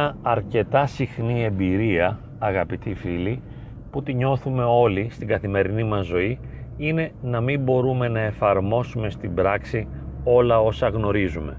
μία αρκετά συχνή εμπειρία, αγαπητοί φίλοι, που τη νιώθουμε όλοι στην καθημερινή μας ζωή, είναι να μην μπορούμε να εφαρμόσουμε στην πράξη όλα όσα γνωρίζουμε.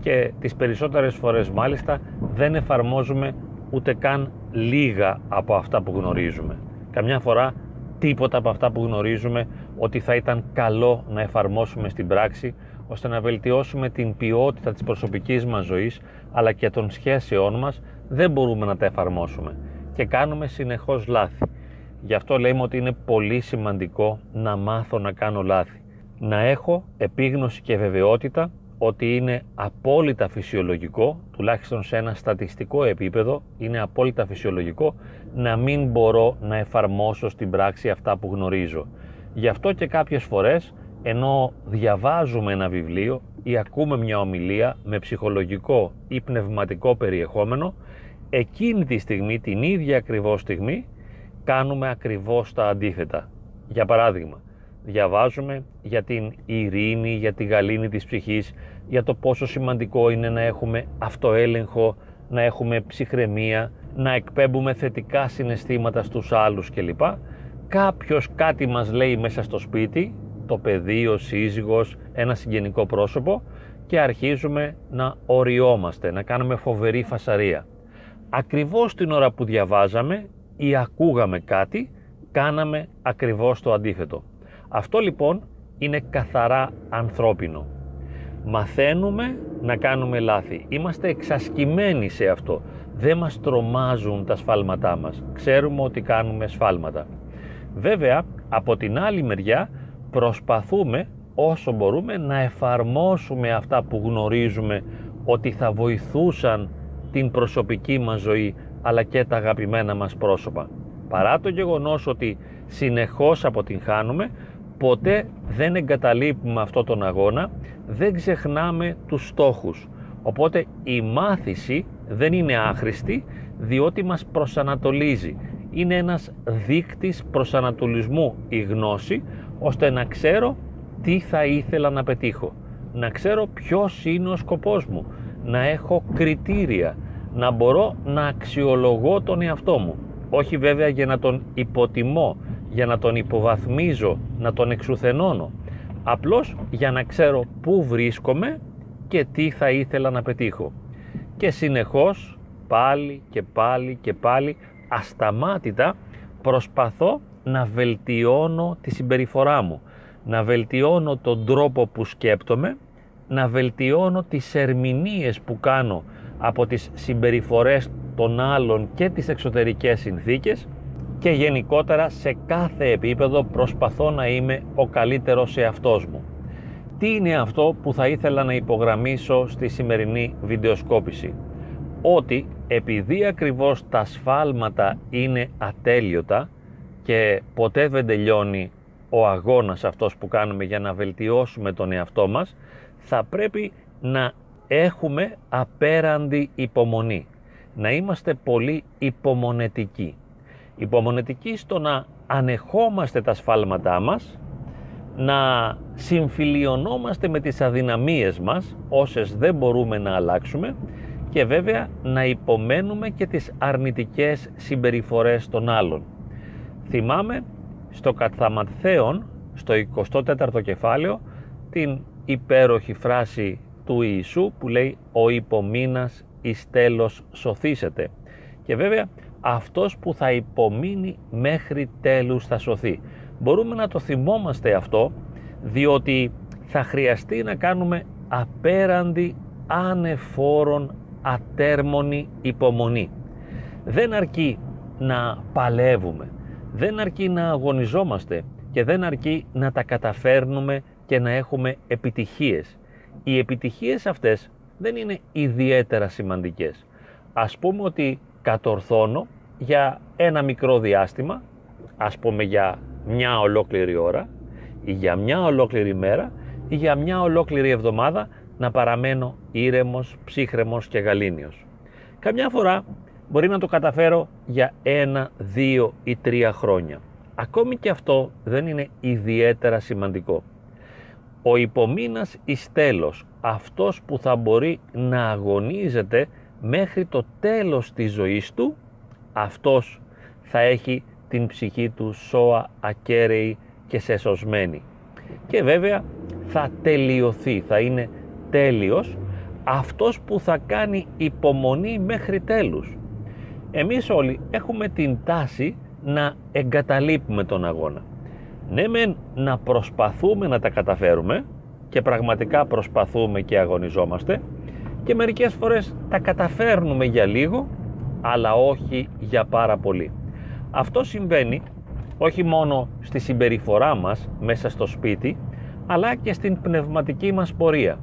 Και τις περισσότερες φορές μάλιστα δεν εφαρμόζουμε ούτε καν λίγα από αυτά που γνωρίζουμε. Καμιά φορά τίποτα από αυτά που γνωρίζουμε ότι θα ήταν καλό να εφαρμόσουμε στην πράξη ώστε να βελτιώσουμε την ποιότητα της προσωπικής μας ζωής αλλά και των σχέσεών μας δεν μπορούμε να τα εφαρμόσουμε και κάνουμε συνεχώς λάθη. Γι' αυτό λέμε ότι είναι πολύ σημαντικό να μάθω να κάνω λάθη. Να έχω επίγνωση και βεβαιότητα ότι είναι απόλυτα φυσιολογικό, τουλάχιστον σε ένα στατιστικό επίπεδο, είναι απόλυτα φυσιολογικό να μην μπορώ να εφαρμόσω στην πράξη αυτά που γνωρίζω. Γι' αυτό και κάποιες φορές, ενώ διαβάζουμε ένα βιβλίο ή ακούμε μια ομιλία με ψυχολογικό ή πνευματικό περιεχόμενο, εκείνη τη στιγμή, την ίδια ακριβώς στιγμή, κάνουμε ακριβώς τα αντίθετα. Για παράδειγμα, διαβάζουμε για την ειρήνη, για τη γαλήνη της ψυχής, για το πόσο σημαντικό είναι να έχουμε αυτοέλεγχο, να έχουμε ψυχραιμία, να εκπέμπουμε θετικά συναισθήματα στους άλλους κλπ. Κάποιος κάτι μας λέει μέσα στο σπίτι, το παιδί, ο σύζυγος, ένα συγγενικό πρόσωπο και αρχίζουμε να οριόμαστε, να κάνουμε φοβερή φασαρία. Ακριβώς την ώρα που διαβάζαμε ή ακούγαμε κάτι, κάναμε ακριβώς το αντίθετο. Αυτό λοιπόν είναι καθαρά ανθρώπινο. Μαθαίνουμε να κάνουμε λάθη. Είμαστε εξασκημένοι σε αυτό. Δεν μας τρομάζουν τα σφάλματά μας. Ξέρουμε ότι κάνουμε σφάλματα. Βέβαια, από την άλλη μεριά προσπαθούμε όσο μπορούμε να εφαρμόσουμε αυτά που γνωρίζουμε ότι θα βοηθούσαν την προσωπική μας ζωή αλλά και τα αγαπημένα μας πρόσωπα. Παρά το γεγονός ότι συνεχώς αποτυγχάνουμε, ποτέ δεν εγκαταλείπουμε αυτό τον αγώνα, δεν ξεχνάμε τους στόχους. Οπότε η μάθηση δεν είναι άχρηστη διότι μας προσανατολίζει. Είναι ένας δείκτης προσανατολισμού η γνώση ώστε να ξέρω τι θα ήθελα να πετύχω. Να ξέρω ποιος είναι ο σκοπός μου. Να έχω κριτήρια. Να μπορώ να αξιολογώ τον εαυτό μου. Όχι βέβαια για να τον υποτιμώ, για να τον υποβαθμίζω, να τον εξουθενώνω. Απλώς για να ξέρω πού βρίσκομαι και τι θα ήθελα να πετύχω. Και συνεχώς πάλι και πάλι και πάλι ασταμάτητα προσπαθώ να βελτιώνω τη συμπεριφορά μου, να βελτιώνω τον τρόπο που σκέπτομαι, να βελτιώνω τις ερμηνείες που κάνω από τις συμπεριφορές των άλλων και τις εξωτερικές συνθήκες και γενικότερα σε κάθε επίπεδο προσπαθώ να είμαι ο καλύτερος εαυτός μου. Τι είναι αυτό που θα ήθελα να υπογραμμίσω στη σημερινή βιντεοσκόπηση; Ότι επειδή ακριβώς τα σφάλματα είναι ατέλειωτα και ποτέ δεν τελειώνει ο αγώνας αυτός που κάνουμε για να βελτιώσουμε τον εαυτό μας, θα πρέπει να έχουμε απέραντη υπομονή. Να είμαστε πολύ υπομονετικοί. Υπομονετικοί στο να ανεχόμαστε τα σφάλματά μας, να συμφιλιωνόμαστε με τις αδυναμίες μας, όσες δεν μπορούμε να αλλάξουμε και βέβαια να υπομένουμε και τις αρνητικές συμπεριφορές των άλλων. Θυμάμαι στο Καθαμαθέον, στο 24ο κεφάλαιο, την υπέροχη φράση του Ιησού που λέει «Ο υπομείνας εις τέλος σωθήσετε». Και βέβαια αυτός που θα υπομείνει μέχρι τέλους θα σωθεί. Μπορούμε να το θυμόμαστε αυτό διότι θα χρειαστεί να κάνουμε απέραντη ανεφόρον ατέρμονη υπομονή. Δεν αρκεί να παλεύουμε, δεν αρκεί να αγωνιζόμαστε και δεν αρκεί να τα καταφέρνουμε και να έχουμε επιτυχίες. Οι επιτυχίες αυτές δεν είναι ιδιαίτερα σημαντικές. Ας πούμε ότι κατορθώνω για ένα μικρό διάστημα, ας πούμε για μια ολόκληρη ώρα ή για μια ολόκληρη μέρα ή για μια ολόκληρη εβδομάδα να παραμένω ήρεμος, ψύχρεμος και γαλήνιος. Καμιά φορά μπορεί να το καταφέρω για ένα, δύο ή τρία χρόνια. Ακόμη και αυτό δεν είναι ιδιαίτερα σημαντικό. Ο υπομείνας εις τέλος, αυτός που θα μπορεί να αγωνίζεται μέχρι το τέλος της ζωής του αυτός θα έχει την ψυχή του σώα ακέραιη και σεσωσμένη. Και βέβαια θα τελειωθεί, θα είναι τέλειος αυτός που θα κάνει υπομονή μέχρι τέλους. Εμείς όλοι έχουμε την τάση να εγκαταλείπουμε τον αγώνα. Ναι μεν να προσπαθούμε να τα καταφέρουμε και πραγματικά προσπαθούμε και αγωνιζόμαστε και μερικές φορές τα καταφέρνουμε για λίγο αλλά όχι για πάρα πολύ. Αυτό συμβαίνει όχι μόνο στη συμπεριφορά μας μέσα στο σπίτι αλλά και στην πνευματική μας πορεία.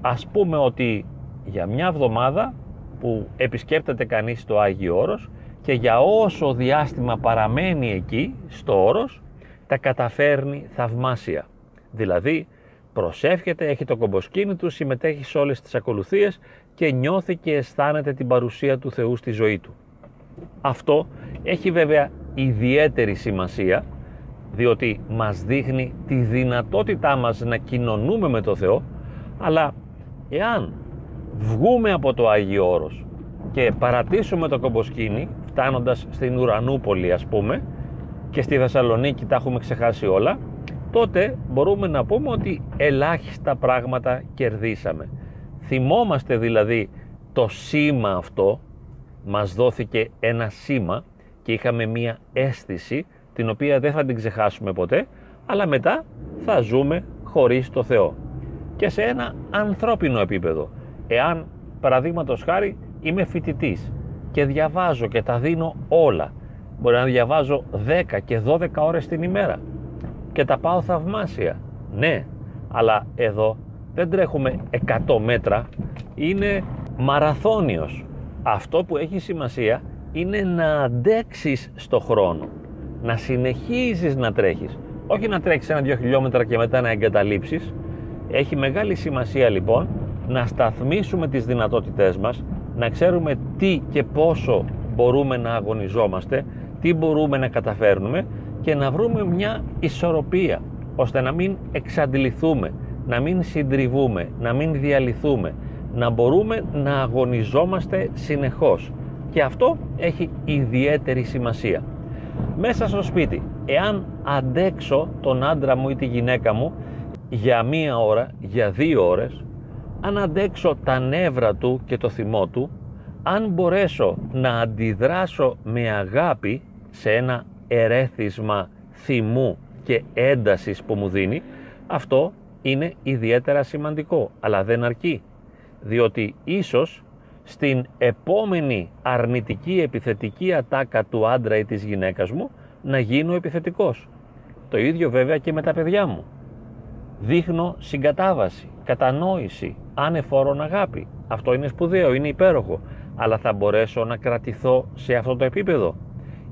Ας πούμε ότι για μια εβδομάδα που επισκέπτεται κανείς το Άγιο Όρος και για όσο διάστημα παραμένει εκεί στο Όρος τα καταφέρνει θαυμάσια. Δηλαδή προσεύχεται, έχει το κομποσκίνη του, συμμετέχει σε όλες τις ακολουθίες και νιώθει και αισθάνεται την παρουσία του Θεού στη ζωή του. Αυτό έχει βέβαια ιδιαίτερη σημασία διότι μας δείχνει τη δυνατότητά μας να κοινωνούμε με το Θεό αλλά εάν βγούμε από το Άγιο Όρος και παρατήσουμε το κομποσκίνη φτάνοντας στην Ουρανούπολη ας πούμε και στη Θεσσαλονίκη τα έχουμε ξεχάσει όλα τότε μπορούμε να πούμε ότι ελάχιστα πράγματα κερδίσαμε. Θυμόμαστε δηλαδή το σήμα αυτό, μας δόθηκε ένα σήμα και είχαμε μία αίσθηση την οποία δεν θα την ξεχάσουμε ποτέ, αλλά μετά θα ζούμε χωρίς το Θεό. Και σε ένα ανθρώπινο επίπεδο, εάν παραδείγματος χάρη είμαι φοιτητής και διαβάζω και τα δίνω όλα, μπορεί να διαβάζω 10 και 12 ώρες την ημέρα, και τα πάω θαυμάσια. Ναι, αλλά εδώ δεν τρέχουμε 100 μέτρα, είναι μαραθώνιος. Αυτό που έχει σημασία είναι να αντέξεις στο χρόνο, να συνεχίζεις να τρέχεις. Όχι να τρέχεις ένα-δυο χιλιόμετρα και μετά να εγκαταλείψεις. Έχει μεγάλη σημασία λοιπόν να σταθμίσουμε τις δυνατότητές μας, να ξέρουμε τι και πόσο μπορούμε να αγωνιζόμαστε, τι μπορούμε να καταφέρνουμε και να βρούμε μια ισορροπία ώστε να μην εξαντληθούμε, να μην συντριβούμε, να μην διαλυθούμε, να μπορούμε να αγωνιζόμαστε συνεχώς και αυτό έχει ιδιαίτερη σημασία. Μέσα στο σπίτι, εάν αντέξω τον άντρα μου ή τη γυναίκα μου για μία ώρα, για δύο ώρες, αν αντέξω τα νεύρα του και το θυμό του, αν μπορέσω να αντιδράσω με αγάπη σε ένα ερέθισμα θυμού και έντασης που μου δίνει, αυτό είναι ιδιαίτερα σημαντικό, αλλά δεν αρκεί. Διότι ίσως στην επόμενη αρνητική επιθετική ατάκα του άντρα ή της γυναίκας μου να γίνω επιθετικός. Το ίδιο βέβαια και με τα παιδιά μου. Δείχνω συγκατάβαση, κατανόηση, άνεφόρον αγάπη. Αυτό είναι σπουδαίο, είναι υπέροχο. Αλλά θα μπορέσω να κρατηθώ σε αυτό το επίπεδο;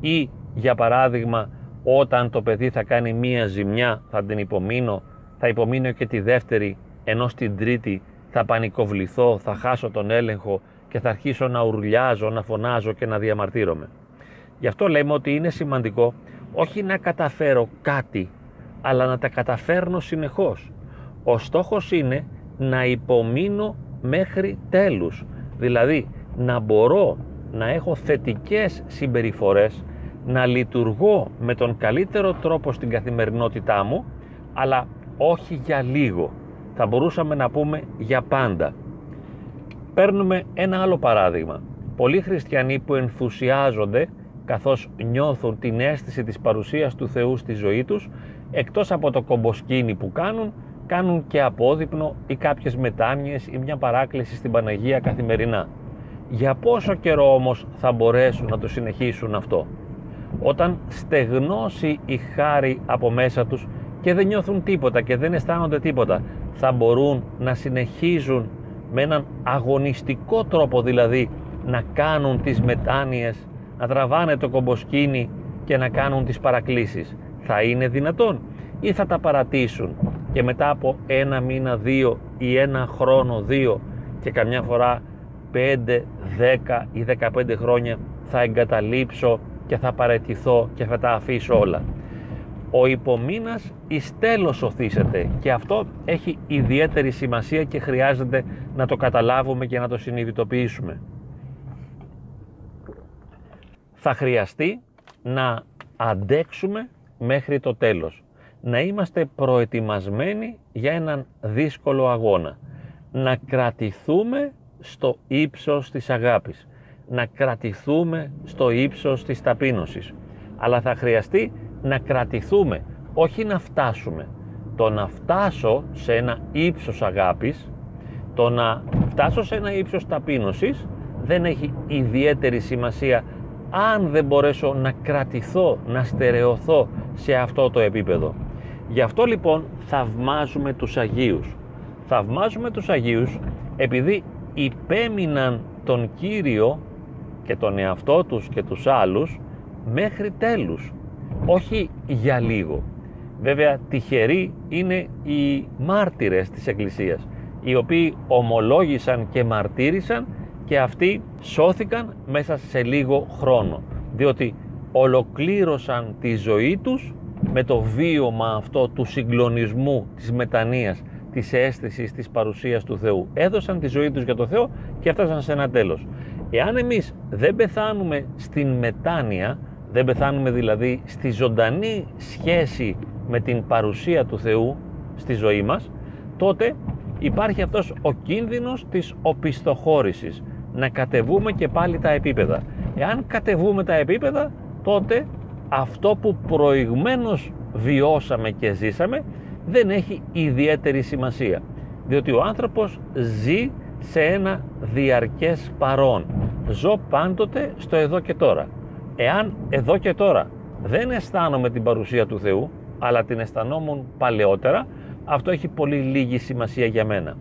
Ή για παράδειγμα, όταν το παιδί θα κάνει μία ζημιά, θα την υπομείνω, θα υπομείνω και τη δεύτερη, ενώ στην τρίτη θα πανικοβληθώ, θα χάσω τον έλεγχο και θα αρχίσω να ουρλιάζω, να φωνάζω και να διαμαρτύρομαι; Γι' αυτό λέμε ότι είναι σημαντικό όχι να καταφέρω κάτι, αλλά να τα καταφέρνω συνεχώς. Ο στόχος είναι να υπομείνω μέχρι τέλους. Δηλαδή να μπορώ να έχω θετικές συμπεριφορές να λειτουργώ με τον καλύτερο τρόπο στην καθημερινότητά μου, αλλά όχι για λίγο. Θα μπορούσαμε να πούμε για πάντα. Παίρνουμε ένα άλλο παράδειγμα. Πολλοί χριστιανοί που ενθουσιάζονται καθώς νιώθουν την αίσθηση της παρουσίας του Θεού στη ζωή τους, εκτός από το κομποσκίνι που κάνουν, κάνουν και απόδειπνο ή κάποιες μετάνοιες ή μια παράκληση στην Παναγία καθημερινά. Για πόσο καιρό όμως θα μπορέσουν να το συνεχίσουν αυτό; Όταν στεγνώσει η χάρη από μέσα τους και δεν νιώθουν τίποτα και δεν αισθάνονται τίποτα θα μπορούν να συνεχίζουν με έναν αγωνιστικό τρόπο δηλαδή να κάνουν τις μετάνοιες να τραβάνε το κομποσκίνι και να κάνουν τις παρακλήσεις θα είναι δυνατόν ή θα τα παρατήσουν; Και μετά από ένα μήνα δύο ή ένα χρόνο δύο και καμιά φορά 5, 10 ή 15 χρόνια θα εγκαταλείψω και θα παρετηθώ και θα τα αφήσω όλα. Ο υπομήνας εις τέλος οθήσεται και αυτό έχει ιδιαίτερη σημασία και χρειάζεται να το καταλάβουμε και να το συνειδητοποιήσουμε. θα χρειαστεί να αντέξουμε μέχρι το τέλος. Να είμαστε προετοιμασμένοι για έναν δύσκολο αγώνα. Να κρατηθούμε στο ύψος της αγάπης. Να κρατηθούμε στο ύψος της ταπείνωσης. Αλλά θα χρειαστεί να κρατηθούμε, όχι να φτάσουμε. Το να φτάσω σε ένα ύψος αγάπης, το να φτάσω σε ένα ύψος ταπείνωσης δεν έχει ιδιαίτερη σημασία αν δεν μπορέσω να κρατηθώ, να στερεωθώ σε αυτό το επίπεδο. Γι' αυτό λοιπόν θαυμάζουμε τους Αγίους. Θαυμάζουμε τους Αγίους επειδή υπέμειναν τον Κύριο και τον εαυτό τους και τους άλλους μέχρι τέλους. Όχι για λίγο. Βέβαια τυχεροί είναι οι μάρτυρες της Εκκλησίας οι οποίοι ομολόγησαν και μαρτύρησαν και αυτοί σώθηκαν μέσα σε λίγο χρόνο διότι ολοκλήρωσαν τη ζωή τους με το βίωμα αυτό του συγκλονισμού, της μετανοίας, της αίσθησης της παρουσίας του Θεού. Έδωσαν τη ζωή τους για το Θεό και έφτασαν σε ένα τέλος. Εάν εμείς δεν πεθάνουμε στην μετάνοια, δεν πεθάνουμε δηλαδή στη ζωντανή σχέση με την παρουσία του Θεού στη ζωή μας, τότε υπάρχει αυτός ο κίνδυνος της οπισθοχώρησης, να κατεβούμε και πάλι τα επίπεδα. Εάν κατεβούμε τα επίπεδα, τότε αυτό που προηγμένως βιώσαμε και ζήσαμε δεν έχει ιδιαίτερη σημασία. Διότι ο άνθρωπος ζει σε ένα διαρκές παρόν. Ζω πάντοτε στο εδώ και τώρα. Εάν εδώ και τώρα δεν αισθάνομαι την παρουσία του Θεού, αλλά την αισθανόμουν παλαιότερα, αυτό έχει πολύ λίγη σημασία για μένα.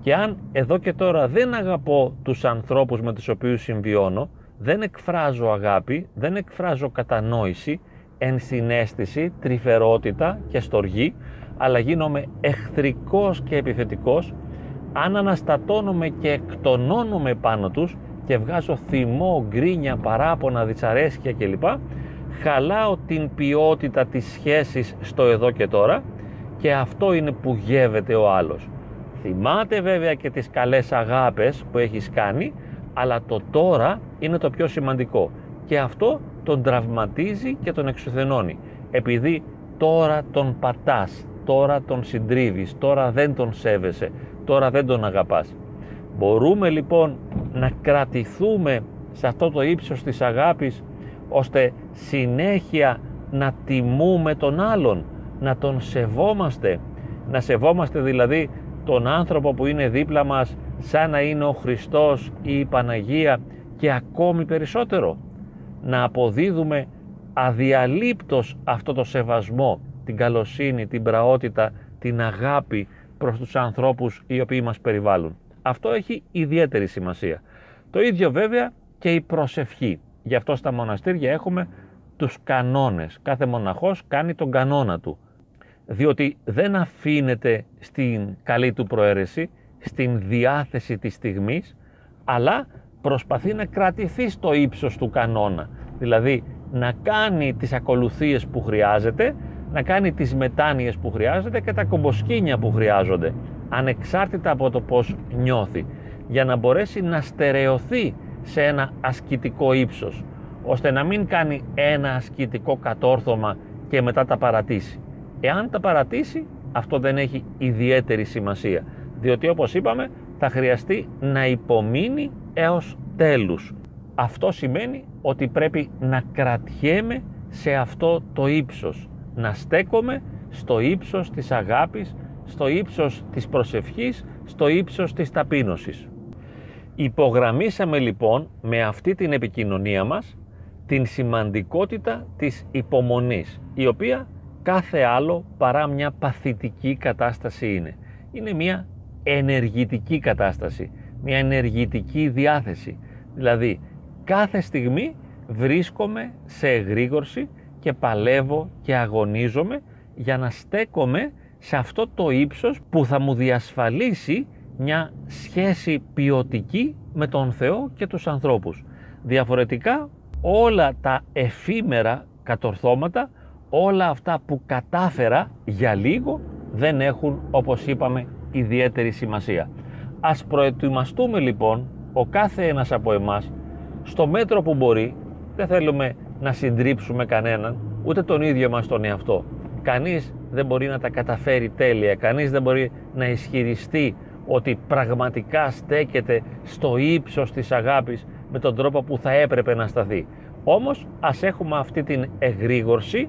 Και αν εδώ και τώρα δεν αγαπώ τους ανθρώπους με τους οποίους συμβιώνω, δεν εκφράζω αγάπη, δεν εκφράζω κατανόηση, ενσυναίσθηση, τρυφερότητα και στοργή, αλλά γίνομαι εχθρικός και επιθετικός, αν αναστατώνομαι και εκτονώνομαι πάνω τους και βγάζω θυμό, γκρίνια, παράπονα, δυσαρέσκεια κλπ, χαλάω την ποιότητα της σχέσης στο εδώ και τώρα και αυτό είναι που γεύεται ο άλλος. Θυμάται βέβαια και τις καλές αγάπες που έχεις κάνει, αλλά το τώρα είναι το πιο σημαντικό. Και αυτό τον τραυματίζει και τον εξουθενώνει. Επειδή τώρα τον πατάς, τώρα τον συντρίβεις, τώρα δεν τον σέβεσαι, τώρα δεν τον αγαπάς. Μπορούμε λοιπόν να κρατηθούμε σε αυτό το ύψος της αγάπης ώστε συνέχεια να τιμούμε τον άλλον, να τον σεβόμαστε, να σεβόμαστε δηλαδή τον άνθρωπο που είναι δίπλα μας σαν να είναι ο Χριστός ή η Παναγία και ακόμη περισσότερο να αποδίδουμε αδιαλείπτος αυτό το σεβασμό, την καλοσύνη, την πραότητα, την αγάπη προς τους ανθρώπους οι οποίοι μας περιβάλλουν. Αυτό έχει ιδιαίτερη σημασία. Το ίδιο βέβαια και η προσευχή. Γι' αυτό στα μοναστήρια έχουμε τους κανόνες. Κάθε μοναχός κάνει τον κανόνα του. Διότι δεν αφήνεται στην καλή του προαίρεση, στην διάθεση της στιγμής, αλλά προσπαθεί να κρατηθεί στο ύψος του κανόνα. Δηλαδή να κάνει τις ακολουθίες που χρειάζεται, να κάνει τις μετάνοιες που χρειάζεται και τα κομποσκίνια που χρειάζονται, ανεξάρτητα από το πώς νιώθει, για να μπορέσει να στερεωθεί σε ένα ασκητικό ύψος, ώστε να μην κάνει ένα ασκητικό κατόρθωμα και μετά τα παρατήσει. Εάν τα παρατήσει, αυτό δεν έχει ιδιαίτερη σημασία, διότι όπως είπαμε θα χρειαστεί να υπομείνει έως τέλους. Αυτό σημαίνει ότι πρέπει να κρατιέμαι σε αυτό το ύψος, να στέκομαι στο ύψος της αγάπης, στο ύψος της προσευχής, στο ύψος της ταπείνωσης. Υπογραμμίσαμε λοιπόν με αυτή την επικοινωνία μας την σημαντικότητα της υπομονής, η οποία κάθε άλλο παρά μια παθητική κατάσταση είναι. Είναι μια ενεργητική κατάσταση, μια ενεργητική διάθεση. Δηλαδή κάθε στιγμή βρίσκομαι σε εγρήγορση και παλεύω και αγωνίζομαι για να στέκομαι σε αυτό το ύψος που θα μου διασφαλίσει μια σχέση ποιοτική με τον Θεό και τους ανθρώπους. Διαφορετικά όλα τα εφήμερα κατορθώματα, όλα αυτά που κατάφερα για λίγο δεν έχουν όπως είπαμε ιδιαίτερη σημασία. Ας προετοιμαστούμε λοιπόν ο κάθε ένας από εμάς στο μέτρο που μπορεί δεν θέλουμε να συντρίψουμε κανέναν, ούτε τον ίδιο μας τον εαυτό. Κανείς δεν μπορεί να τα καταφέρει τέλεια, κανείς δεν μπορεί να ισχυριστεί ότι πραγματικά στέκεται στο ύψος της αγάπης με τον τρόπο που θα έπρεπε να σταθεί. Όμως ας έχουμε αυτή την εγρήγορση,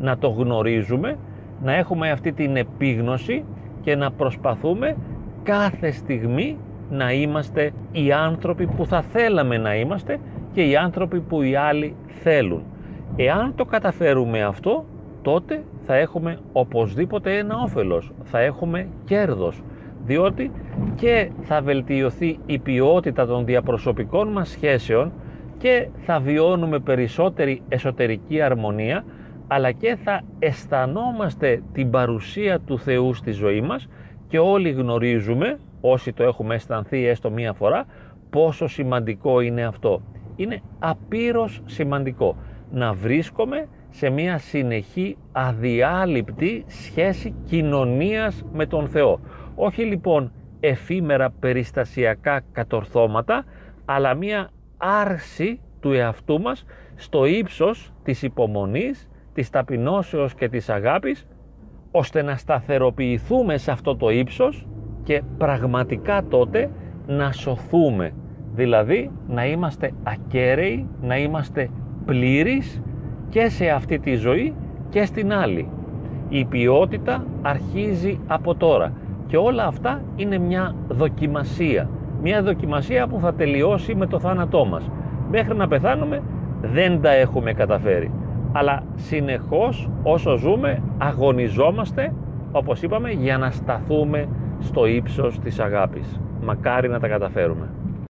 να το γνωρίζουμε, να έχουμε αυτή την επίγνωση και να προσπαθούμε κάθε στιγμή να είμαστε οι άνθρωποι που θα θέλαμε να είμαστε και οι άνθρωποι που οι άλλοι θέλουν. Εάν το καταφέρουμε αυτό, τότε θα έχουμε οπωσδήποτε ένα όφελος, θα έχουμε κέρδος, διότι και θα βελτιωθεί η ποιότητα των διαπροσωπικών μας σχέσεων και θα βιώνουμε περισσότερη εσωτερική αρμονία, αλλά και θα αισθανόμαστε την παρουσία του Θεού στη ζωή μας και όλοι γνωρίζουμε, όσοι το έχουμε αισθανθεί έστω μία φορά, πόσο σημαντικό είναι αυτό. Είναι απείρως σημαντικό να βρίσκομαι σε μία συνεχή αδιάλειπτη σχέση κοινωνίας με τον Θεό. Όχι λοιπόν εφήμερα περιστασιακά κατορθώματα, αλλά μία άρση του εαυτού μας στο ύψος της υπομονής, της ταπεινώσεως και της αγάπης, ώστε να σταθεροποιηθούμε σε αυτό το ύψος και πραγματικά τότε να σωθούμε. Δηλαδή να είμαστε ακέραιοι, να είμαστε πλήρεις και σε αυτή τη ζωή και στην άλλη. Η ποιότητα αρχίζει από τώρα και όλα αυτά είναι μια δοκιμασία. Μια δοκιμασία που θα τελειώσει με το θάνατό μας. Μέχρι να πεθάνουμε δεν τα έχουμε καταφέρει. Αλλά συνεχώς όσο ζούμε αγωνιζόμαστε όπως είπαμε για να σταθούμε στο ύψος της αγάπης. Μακάρι να τα καταφέρουμε.